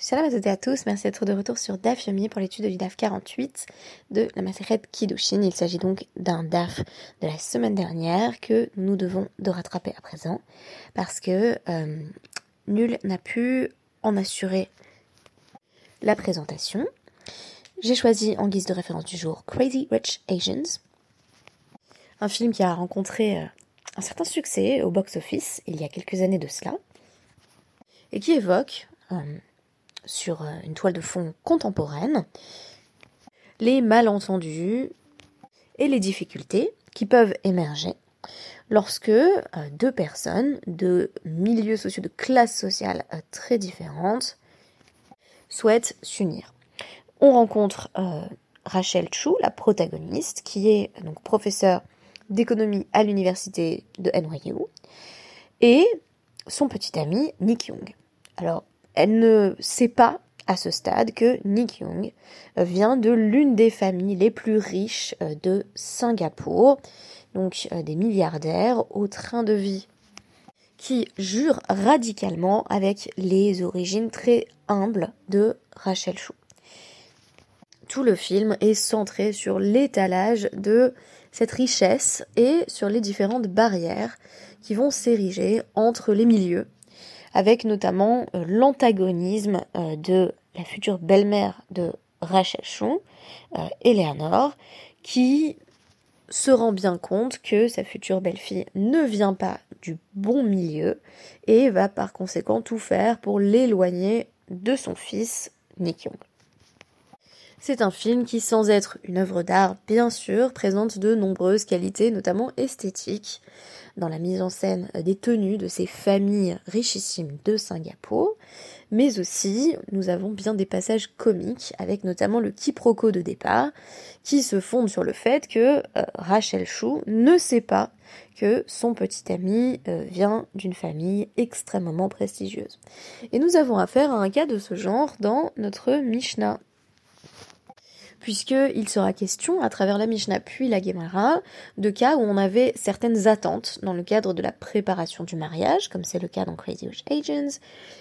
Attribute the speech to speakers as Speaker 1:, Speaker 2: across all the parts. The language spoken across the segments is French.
Speaker 1: Salam à toutes et à tous, merci d'être de retour sur DAF Yomi pour l'étude du DAF 48 de la Maseret Kiddushin. Il s'agit donc d'un DAF de la semaine dernière que nous devons de rattraper à présent parce que euh, nul n'a pu en assurer la présentation. J'ai choisi en guise de référence du jour Crazy Rich Asians, un film qui a rencontré euh, un certain succès au box-office il y a quelques années de cela et qui évoque euh, sur euh, une toile de fond contemporaine les malentendus et les difficultés qui peuvent émerger lorsque euh, deux personnes de milieux sociaux, de classes sociales euh, très différentes souhaitent s'unir. On rencontre Rachel Chou, la protagoniste, qui est donc professeure d'économie à l'université de NYU, et son petit ami Nick Young. Alors, elle ne sait pas à ce stade que Nick Young vient de l'une des familles les plus riches euh, de Singapour, donc euh, des milliardaires au train de vie qui jurent radicalement avec les origines très humbles de Rachel Chou. Tout le film est centré sur l'étalage de cette richesse et sur les différentes barrières qui vont s'ériger entre les milieux avec notamment euh, l'antagonisme euh, de la future belle-mère de Rachel Chon, euh, Eleanor, qui se rend bien compte que sa future belle-fille ne vient pas du bon milieu et va par conséquent tout faire pour l'éloigner de son fils Nick. C'est un film qui, sans être une œuvre d'art, bien sûr, présente de nombreuses qualités, notamment esthétiques, dans la mise en scène des tenues de ces familles richissimes de Singapour, mais aussi nous avons bien des passages comiques, avec notamment le quiproquo de départ, qui se fonde sur le fait que euh, Rachel Chou ne sait pas que son petit ami euh, vient d'une famille extrêmement prestigieuse. Et nous avons affaire à un cas de ce genre dans notre Mishnah puisqu'il sera question, à travers la Mishnah puis la Gemara, de cas où on avait certaines attentes dans le cadre de la préparation du mariage, comme c'est le cas dans Crazy Rich Agents,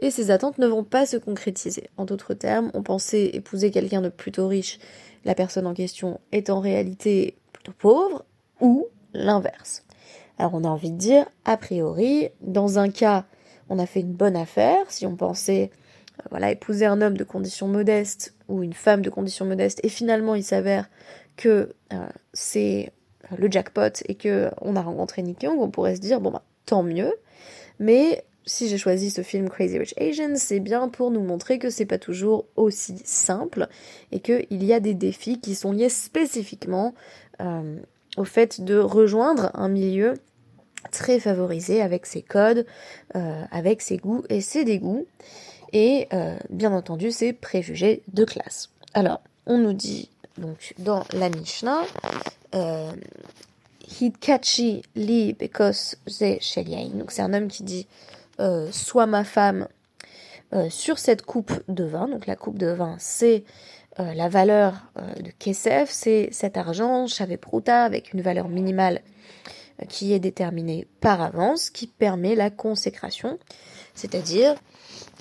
Speaker 1: et ces attentes ne vont pas se concrétiser. En d'autres termes, on pensait épouser quelqu'un de plutôt riche, la personne en question est en réalité plutôt pauvre, ou l'inverse. Alors on a envie de dire, a priori, dans un cas, on a fait une bonne affaire, si on pensait voilà, épouser un homme de condition modeste ou une femme de condition modeste, et finalement il s'avère que euh, c'est le jackpot et que on a rencontré Nick Young, on pourrait se dire bon bah tant mieux. Mais si j'ai choisi ce film Crazy Rich Asians, c'est bien pour nous montrer que c'est pas toujours aussi simple et qu'il y a des défis qui sont liés spécifiquement euh, au fait de rejoindre un milieu très favorisé avec ses codes, euh, avec ses goûts et ses dégoûts et euh, bien entendu ses préjugés de classe. Alors, on nous dit donc dans la Mishnah, euh, Hidkachi li bekos ze Donc c'est un homme qui dit euh, Sois ma femme euh, sur cette coupe de vin. Donc la coupe de vin, c'est euh, la valeur de Kesef, c'est cet argent, Pruta, avec une valeur minimale qui est déterminée par avance, qui permet la consécration, c'est-à-dire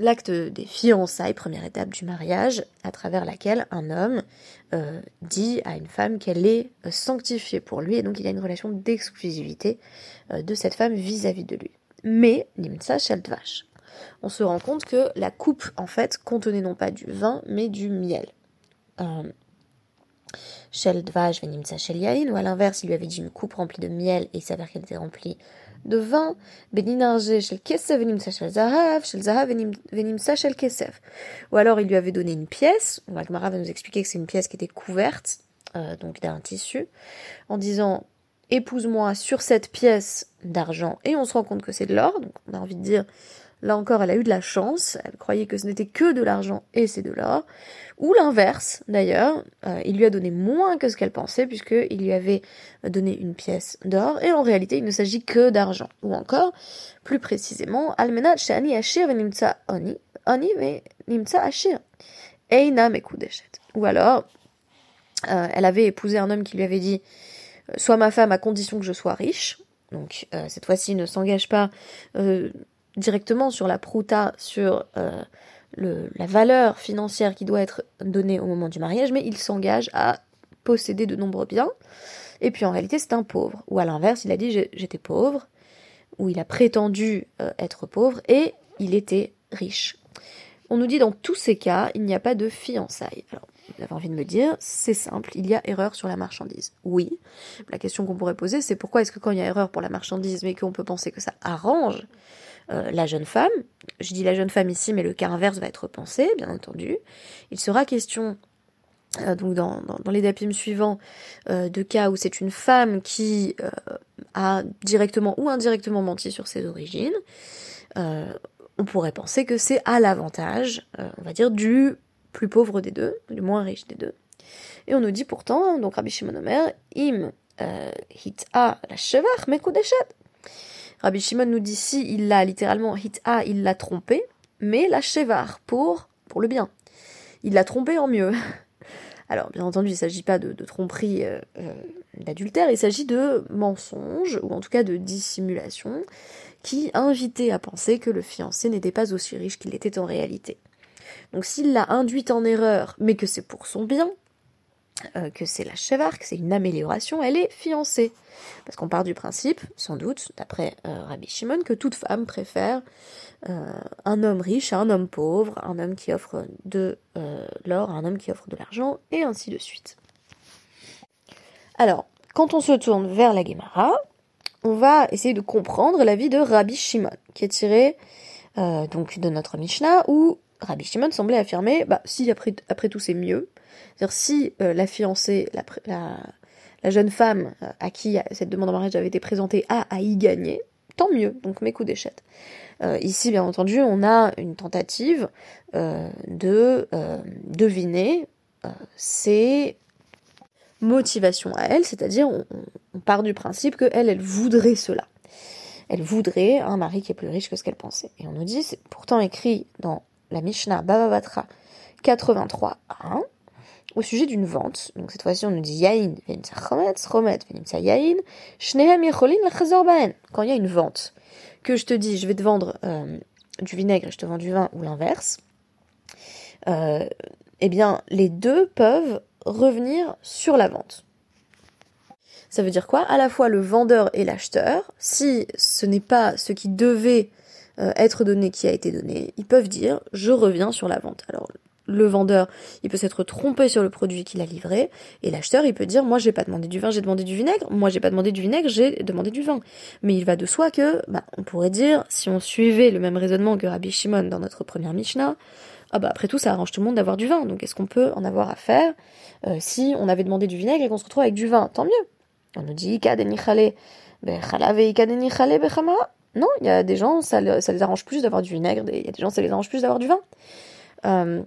Speaker 1: l'acte des fiançailles, première étape du mariage, à travers laquelle un homme euh, dit à une femme qu'elle est euh, sanctifiée pour lui, et donc il y a une relation d'exclusivité euh, de cette femme vis-à-vis de lui. Mais, Nimtsa Sheldvash, on se rend compte que la coupe, en fait, contenait non pas du vin, mais du miel. Sheldvash Venimtsa Sheliain, ou à l'inverse, il lui avait dit une coupe remplie de miel, et il s'avère qu'elle était remplie de vin, Ou alors il lui avait donné une pièce, Agmara va nous expliquer que c'est une pièce qui était couverte, euh, donc d'un tissu, en disant épouse-moi sur cette pièce d'argent, et on se rend compte que c'est de l'or, donc on a envie de dire Là encore, elle a eu de la chance, elle croyait que ce n'était que de l'argent et c'est de l'or. Ou l'inverse, d'ailleurs, euh, il lui a donné moins que ce qu'elle pensait, puisqu'il lui avait donné une pièce d'or, et en réalité, il ne s'agit que d'argent. Ou encore, plus précisément, Almenat Shani Ashir Venimtsa Oni, Oni Venimtsa Ashir. Eina Ou alors, euh, elle avait épousé un homme qui lui avait dit euh, Sois ma femme à condition que je sois riche. Donc, cette fois-ci, ne s'engage pas directement sur la prouta, sur euh, la valeur financière qui doit être donnée au moment du mariage, mais il s'engage à posséder de nombreux biens. Et puis en réalité, c'est un pauvre. Ou à l'inverse, il a dit j'étais pauvre, ou il a prétendu euh, être pauvre, et il était riche. On nous dit dans tous ces cas, il n'y a pas de fiançailles. Alors, vous avez envie de me dire, c'est simple, il y a erreur sur la marchandise. Oui. La question qu'on pourrait poser, c'est pourquoi est-ce que quand il y a erreur pour la marchandise, mais qu'on peut penser que ça arrange euh, la jeune femme, je dis la jeune femme ici, mais le cas inverse va être pensé, bien entendu, il sera question euh, donc dans, les dapim suivants, euh, de cas où c'est une femme qui a directement ou indirectement menti sur ses origines, on pourrait penser que c'est à l'avantage, on va dire, du plus pauvre des deux, du moins riche des deux. Et on nous dit pourtant, donc Rabbi Shimon Omer, im hit'a la shevach mekodeshet. Rabbi Shimon nous dit si il l'a littéralement hit'a, il l'a trompé, mais la shevar pour pour le bien. Il l'a trompé en mieux. Alors, bien entendu, il ne s'agit pas de, tromperie euh, euh, d'adultère, il s'agit de mensonge, ou en tout cas de dissimulation, qui invitait à penser que le fiancé n'était pas aussi riche qu'il était en réalité. Donc s'il l'a induite en erreur, mais que c'est pour son bien, euh, que c'est la chevar, que c'est une amélioration, elle est fiancée. Parce qu'on part du principe, sans doute, d'après euh, Rabbi Shimon, que toute femme préfère euh, un homme riche à un homme pauvre, un homme qui offre de l'or à un homme qui offre de l'argent, et ainsi de suite. Alors, quand on se tourne vers la Gemara, on va essayer de comprendre la vie de Rabbi Shimon, qui est tiré donc de notre Mishnah, où Rabbi Shimon semblait affirmer, bah si après, tout c'est mieux, c'est-à-dire si euh, la fiancée, la, la, jeune femme euh, à qui cette demande en mariage avait été présentée a à y gagner, tant mieux, donc mes coups d'échette. Euh, ici, bien entendu, on a une tentative de deviner ses motivations à elle, c'est-à-dire on, on, part du principe qu'elle, elle voudrait cela. Elle voudrait un mari qui est plus riche que ce qu'elle pensait. Et on nous dit, c'est pourtant écrit dans la Mishnah Baba Batra 83 1 au sujet d'une vente. Donc cette fois-ci on nous dit Yain Yain Quand il y a une vente, que je te dis je vais te vendre euh, du vinaigre et je te vends du vin ou l'inverse, euh, eh bien les deux peuvent revenir sur la vente. Ça veut dire quoi? À la fois le vendeur et l'acheteur, si ce n'est pas ce qui devait euh, être donné qui a été donné, ils peuvent dire je reviens sur la vente. Alors le vendeur, il peut s'être trompé sur le produit qu'il a livré, et l'acheteur, il peut dire, moi, j'ai pas demandé du vin, j'ai demandé du vinaigre, moi, j'ai pas demandé du vinaigre, j'ai demandé du vin. Mais il va de soi que, bah, on pourrait dire, si on suivait le même raisonnement que Rabbi Shimon dans notre première Mishnah, ah bah, après tout, ça arrange tout le monde d'avoir du vin, donc est-ce qu'on peut en avoir à faire euh, si on avait demandé du vinaigre et qu'on se retrouve avec du vin? Tant mieux. On nous dit, non, il y a des gens, ça, les arrange plus d'avoir du vinaigre, il y a des gens, ça les arrange plus d'avoir du vin. Euh,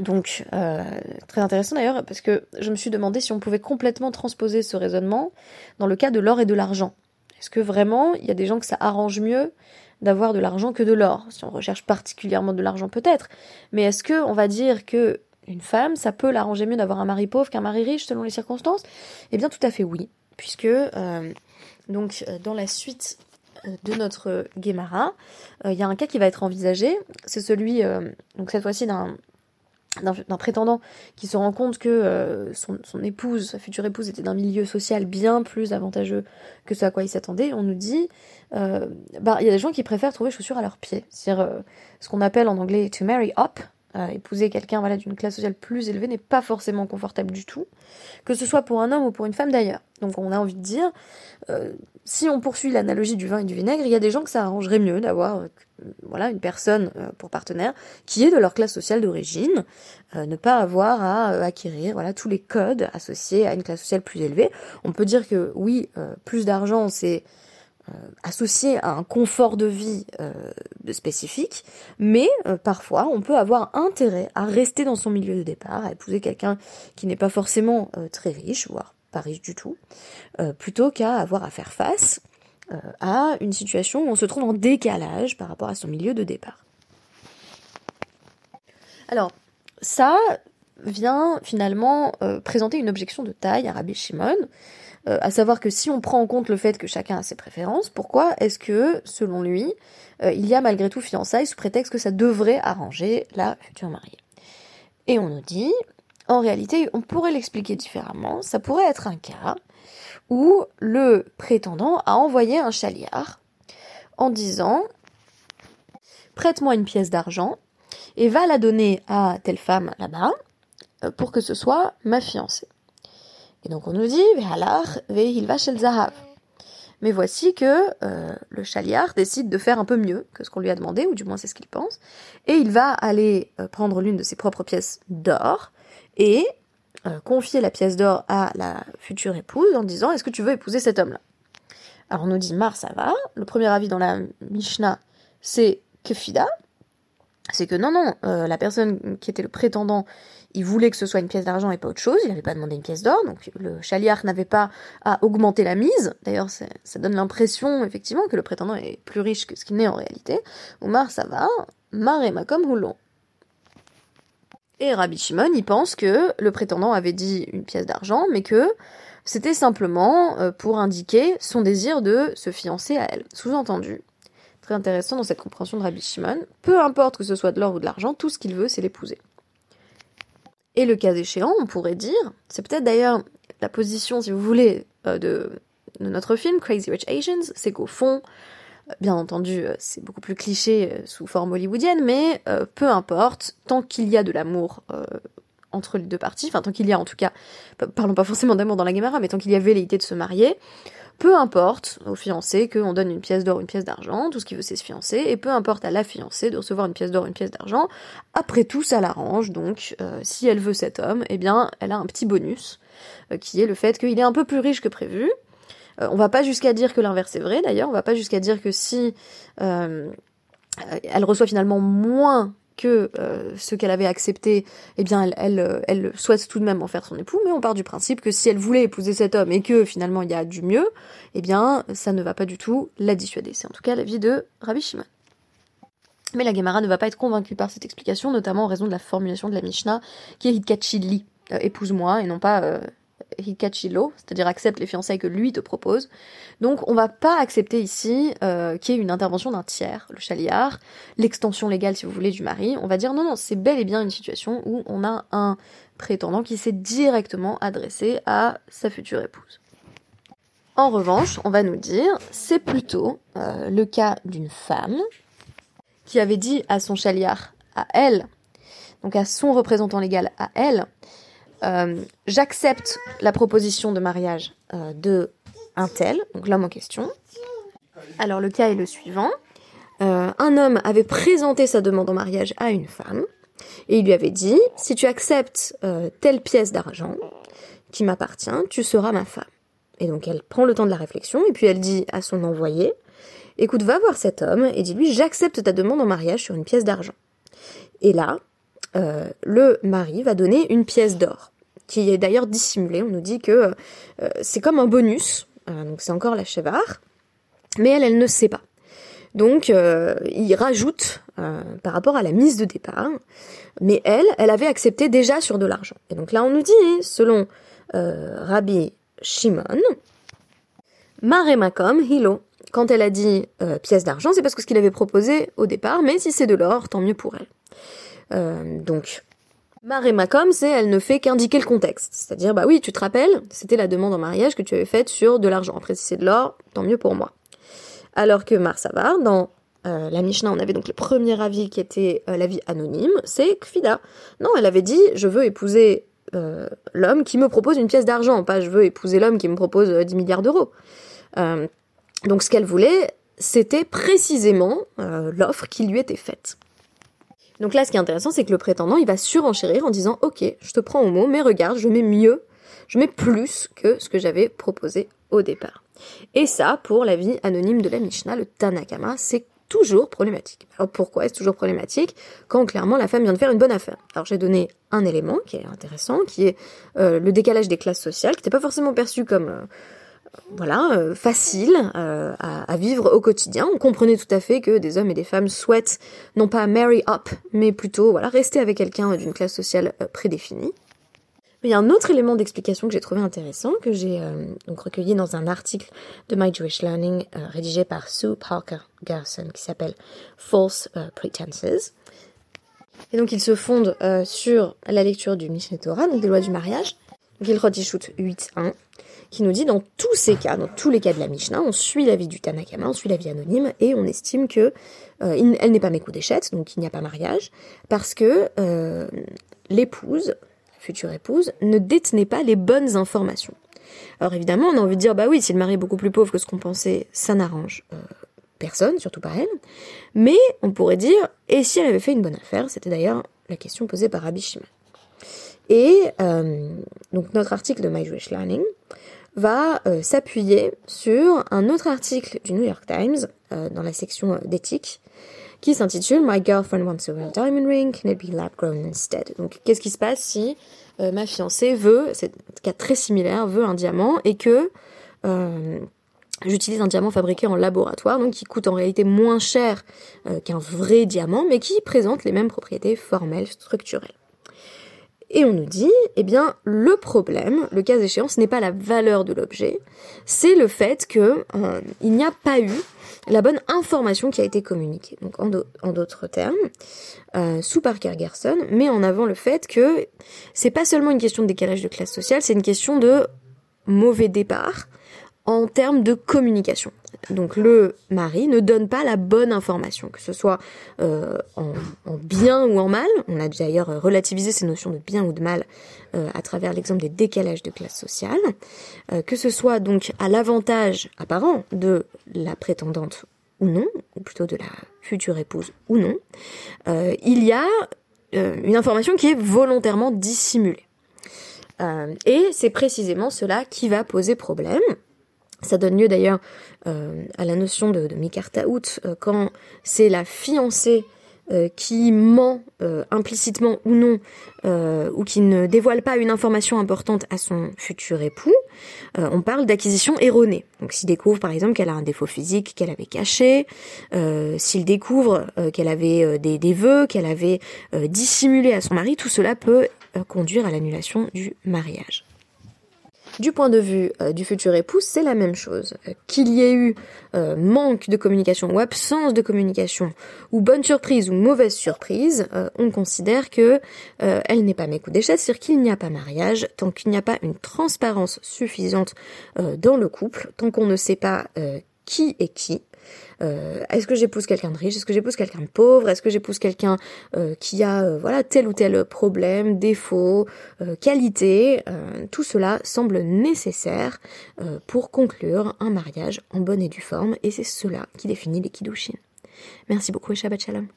Speaker 1: donc, euh, très intéressant d'ailleurs, parce que je me suis demandé si on pouvait complètement transposer ce raisonnement dans le cas de l'or et de l'argent. Est-ce que vraiment, il y a des gens que ça arrange mieux d'avoir de l'argent que de l'or? Si on recherche particulièrement de l'argent, peut-être. Mais est-ce que on va dire que une femme, ça peut l'arranger mieux d'avoir un mari pauvre qu'un mari riche selon les circonstances? Eh bien, tout à fait oui, puisque euh, donc dans la suite de notre Guémara, euh, il y a un cas qui va être envisagé. C'est celui, euh, donc cette fois-ci, d'un prétendant qui se rend compte que euh, son, son, épouse, sa future épouse, était d'un milieu social bien plus avantageux que ce à quoi il s'attendait, on nous dit, bah il y a des gens qui préfèrent trouver chaussures à leurs pieds, c'est-à-dire ce qu'on appelle en anglais to marry up, épouser quelqu'un d'une classe sociale plus élevée n'est pas forcément confortable du tout, que ce soit pour un homme ou pour une femme d'ailleurs. Donc on a envie de dire, euh, si on poursuit l'analogie du vin et du vinaigre, il y a des gens que ça arrangerait mieux d'avoir euh, voilà une personne euh, pour partenaire qui est de leur classe sociale d'origine, ne pas avoir à acquérir voilà tous les codes associés à une classe sociale plus élevée. On peut dire que oui, plus d'argent c'est associé à un confort de vie spécifique, mais parfois on peut avoir intérêt à rester dans son milieu de départ, à épouser quelqu'un qui n'est pas forcément très riche, voire pas riche du tout, euh, plutôt qu'à avoir à faire face euh, à une situation où on se trouve en décalage par rapport à son milieu de départ. Alors, ça vient finalement euh, présenter une objection de taille à Rabbi Shimon, Euh, à savoir que si on prend en compte le fait que chacun a ses préférences, pourquoi est-ce que, selon lui, euh, il y a malgré tout fiançailles sous prétexte que ça devrait arranger la future mariée? Et on nous dit, en réalité, on pourrait l'expliquer différemment, ça pourrait être un cas où le prétendant a envoyé un chaliard en disant prête-moi une pièce d'argent et va la donner à telle femme là-bas euh, pour que ce soit ma fiancée. Et donc on nous dit mais voici que euh, le chaliard décide de faire un peu mieux que ce qu'on lui a demandé, ou du moins c'est ce qu'il pense, et il va aller euh, prendre l'une de ses propres pièces d'or et confier la pièce d'or à la future épouse en disant est-ce que tu veux épouser cet homme-là? Alors on nous dit Mar ça va, le premier avis dans la Mishnah c'est Kefida, c'est que non, non, euh, la personne qui était le prétendant, il voulait que ce soit une pièce d'argent et pas autre chose, il n'avait pas demandé une pièce d'or, donc le chaliard n'avait pas à augmenter la mise, d'ailleurs ça donne l'impression effectivement que le prétendant est plus riche que ce qu'il n'est en réalité, Omar ça va, Marema comme Houlon. Et Rabbi Shimon, il pense que le prétendant avait dit une pièce d'argent, mais que c'était simplement euh, pour indiquer son désir de se fiancer à elle. Sous-entendu, très intéressant dans cette compréhension de Rabbi Shimon. Peu importe que ce soit de l'or ou de l'argent, tout ce qu'il veut, c'est l'épouser. Et le cas échéant, on pourrait dire, c'est peut-être d'ailleurs la position, si vous voulez, euh, de, notre film, Crazy Rich Asians, c'est qu'au fond, euh, bien entendu, euh, c'est beaucoup plus cliché sous forme hollywoodienne, mais peu importe, tant qu'il y a de l'amour entre les deux parties, enfin tant qu'il y a en tout cas, parlons pas forcément d'amour dans la Gemara, mais tant qu'il y a velléité de se marier, peu importe au fiancé qu'on donne une pièce d'or, une pièce d'argent, tout ce qu'il veut c'est se fiancer, et peu importe à la fiancée de recevoir une pièce d'or, une pièce d'argent, après tout ça l'arrange, donc euh, si elle veut cet homme, eh bien elle a un petit bonus, euh, qui est le fait qu'il est un peu plus riche que prévu. Euh, on va pas jusqu'à dire que l'inverse est vrai d'ailleurs, on va pas jusqu'à dire que si elle reçoit finalement moins que euh, ce qu'elle avait accepté, eh bien, euh, elle, souhaite tout de même en faire son époux, mais on part du principe que si elle voulait épouser cet homme et que finalement il y a du mieux, eh bien, ça ne va pas du tout la dissuader. C'est en tout cas l'avis de Rabbi Shimon. Mais la Gemara ne va pas être convaincue par cette explication, notamment en raison de la formulation de la Mishnah, qui est Hitkachili, euh, épouse-moi, et non pas Hikachilo, c'est-à-dire accepte les fiançailles que lui te propose. Donc on va pas accepter ici euh, qu'il y ait une intervention d'un tiers, le chaliard, l'extension légale si vous voulez du mari. On va dire non non, c'est bel et bien une situation où on a un prétendant qui s'est directement adressé à sa future épouse. En revanche, on va nous dire, c'est plutôt euh, le cas d'une femme qui avait dit à son chaliard, à elle, donc à son représentant légal, à elle, euh, j'accepte la proposition de mariage euh, de un tel, donc l'homme en question. Alors le cas est le suivant. Euh, un homme avait présenté sa demande en mariage à une femme et il lui avait dit si tu acceptes telle pièce d'argent qui m'appartient, tu seras ma femme. Et donc elle prend le temps de la réflexion et puis elle dit à son envoyé écoute va voir cet homme et dis-lui j'accepte ta demande en mariage sur une pièce d'argent. Et là le mari va donner une pièce d'or qui est d'ailleurs dissimulée. On nous dit que euh, c'est comme un bonus, euh, donc c'est encore la chevar, mais elle, elle ne sait pas. Donc euh, il rajoute par rapport à la mise de départ, mais elle, elle avait accepté déjà sur de l'argent. Et donc là on nous dit, selon Rabbi Shimon, Maremakom Hilo, quand elle a dit pièce d'argent, c'est parce que ce qu'il avait proposé au départ, mais si c'est de l'or, tant mieux pour elle. Donc Marémacom, c'est elle ne fait qu'indiquer le contexte. C'est-à-dire, bah oui, tu te rappelles, c'était la demande en mariage que tu avais faite sur de l'argent. Après, si c'est de l'or, tant mieux pour moi. Alors que Marsavar, dans euh, la Mishnah, on avait donc le premier avis qui était euh, l'avis anonyme, c'est Kfida. Non, elle avait dit, je veux épouser euh, l'homme qui me propose une pièce d'argent, pas je veux épouser l'homme qui me propose 10 milliards d'euros. donc ce qu'elle voulait, c'était précisément l'offre qui lui était faite. Donc là, ce qui est intéressant, c'est que le prétendant, il va surenchérir en disant, ok, je te prends au mot, mais regarde, je mets mieux, je mets plus que ce que j'avais proposé au départ. Et ça, pour la vie anonyme de la Mishnah, le Tanakama, c'est toujours problématique. Alors pourquoi est-ce toujours problématique quand clairement la femme vient de faire une bonne affaire? Alors j'ai donné un élément qui est intéressant, qui est euh, le décalage des classes sociales, qui n'était pas forcément perçu comme euh, voilà, euh, facile euh, à, vivre au quotidien. On comprenait tout à fait que des hommes et des femmes souhaitent non pas marry up, mais plutôt voilà rester avec quelqu'un d'une classe sociale euh, prédéfinie. Il y a un autre élément d'explication que j'ai trouvé intéressant, que j'ai euh, donc recueilli dans un article de My Jewish Learning euh, rédigé par Sue Parker Garson qui s'appelle False euh, Pretenses. Et donc il se fonde sur la lecture du Mishneh Torah, donc des lois du mariage, shoot 8.1, qui nous dit dans tous ces cas, dans tous les cas de la Mishnah, on suit l'avis du Tanakama, on suit l'avis anonyme, et on estime que elle n'est pas mécoudéchette, donc il n'y a pas mariage, parce que l'épouse future épouse, ne détenait pas les bonnes informations. Alors évidemment, on a envie de dire, bah oui, si le mari est beaucoup plus pauvre que ce qu'on pensait, ça n'arrange euh, personne, surtout pas elle. Mais on pourrait dire, et si elle avait fait une bonne affaire C'était d'ailleurs la question posée par Rabbi Shimon. Et euh, donc notre article de My Jewish Learning va euh, s'appuyer sur un autre article du New York Times dans la section d'éthique qui s'intitule My Girlfriend Wants a Real Diamond Ring, Can It Be Lab Grown Instead? Donc, qu'est-ce qui se passe si euh, ma fiancée veut, c'est un cas très similaire, veut un diamant et que euh, j'utilise un diamant fabriqué en laboratoire, donc qui coûte en réalité moins cher euh, qu'un vrai diamant, mais qui présente les mêmes propriétés formelles, structurelles. Et on nous dit, eh bien, le problème, le cas échéant, ce n'est pas la valeur de l'objet, c'est le fait que il n'y a pas eu la bonne information qui a été communiquée. Donc en d'autres termes, euh, sous Parker Gerson met en avant le fait que c'est pas seulement une question de décalage de classe sociale, c'est une question de mauvais départ en termes de communication. Donc le mari ne donne pas la bonne information, que ce soit euh, en, bien ou en mal. On a d'ailleurs relativisé ces notions de bien ou de mal euh, à travers l'exemple des décalages de classe sociale. Euh, que ce soit donc à l'avantage apparent de la prétendante ou non, ou plutôt de la future épouse ou non, il y a une information qui est volontairement dissimulée. et c'est précisément cela qui va poser problème. Ça donne lieu d'ailleurs euh, à la notion de, de Mikartaout euh, quand c'est la fiancée euh, qui ment implicitement ou non ou qui ne dévoile pas une information importante à son futur époux, on parle d'acquisition erronée. Donc s'il découvre par exemple qu'elle a un défaut physique qu'elle avait caché, s'il découvre qu'elle avait des, des vœux, qu'elle avait dissimulé à son mari, tout cela peut conduire à l'annulation du mariage. Du point de vue euh, du futur époux, c'est la même chose. Euh, qu'il y ait eu euh, manque de communication ou absence de communication, ou bonne surprise ou mauvaise surprise, on considère que elle n'est pas mécoudée, c'est-à-dire qu'il n'y a pas mariage, tant qu'il n'y a pas une transparence suffisante dans le couple, tant qu'on ne sait pas qui est qui, euh, est-ce que j'épouse quelqu'un de riche? Est-ce que j'épouse quelqu'un de pauvre? Est-ce que j'épouse quelqu'un euh, qui a euh, voilà tel ou tel problème, défaut, qualité? Tout cela semble nécessaire pour conclure un mariage en bonne et due forme et c'est cela qui définit les Kiddushin. Merci beaucoup et Shabbat Shalom.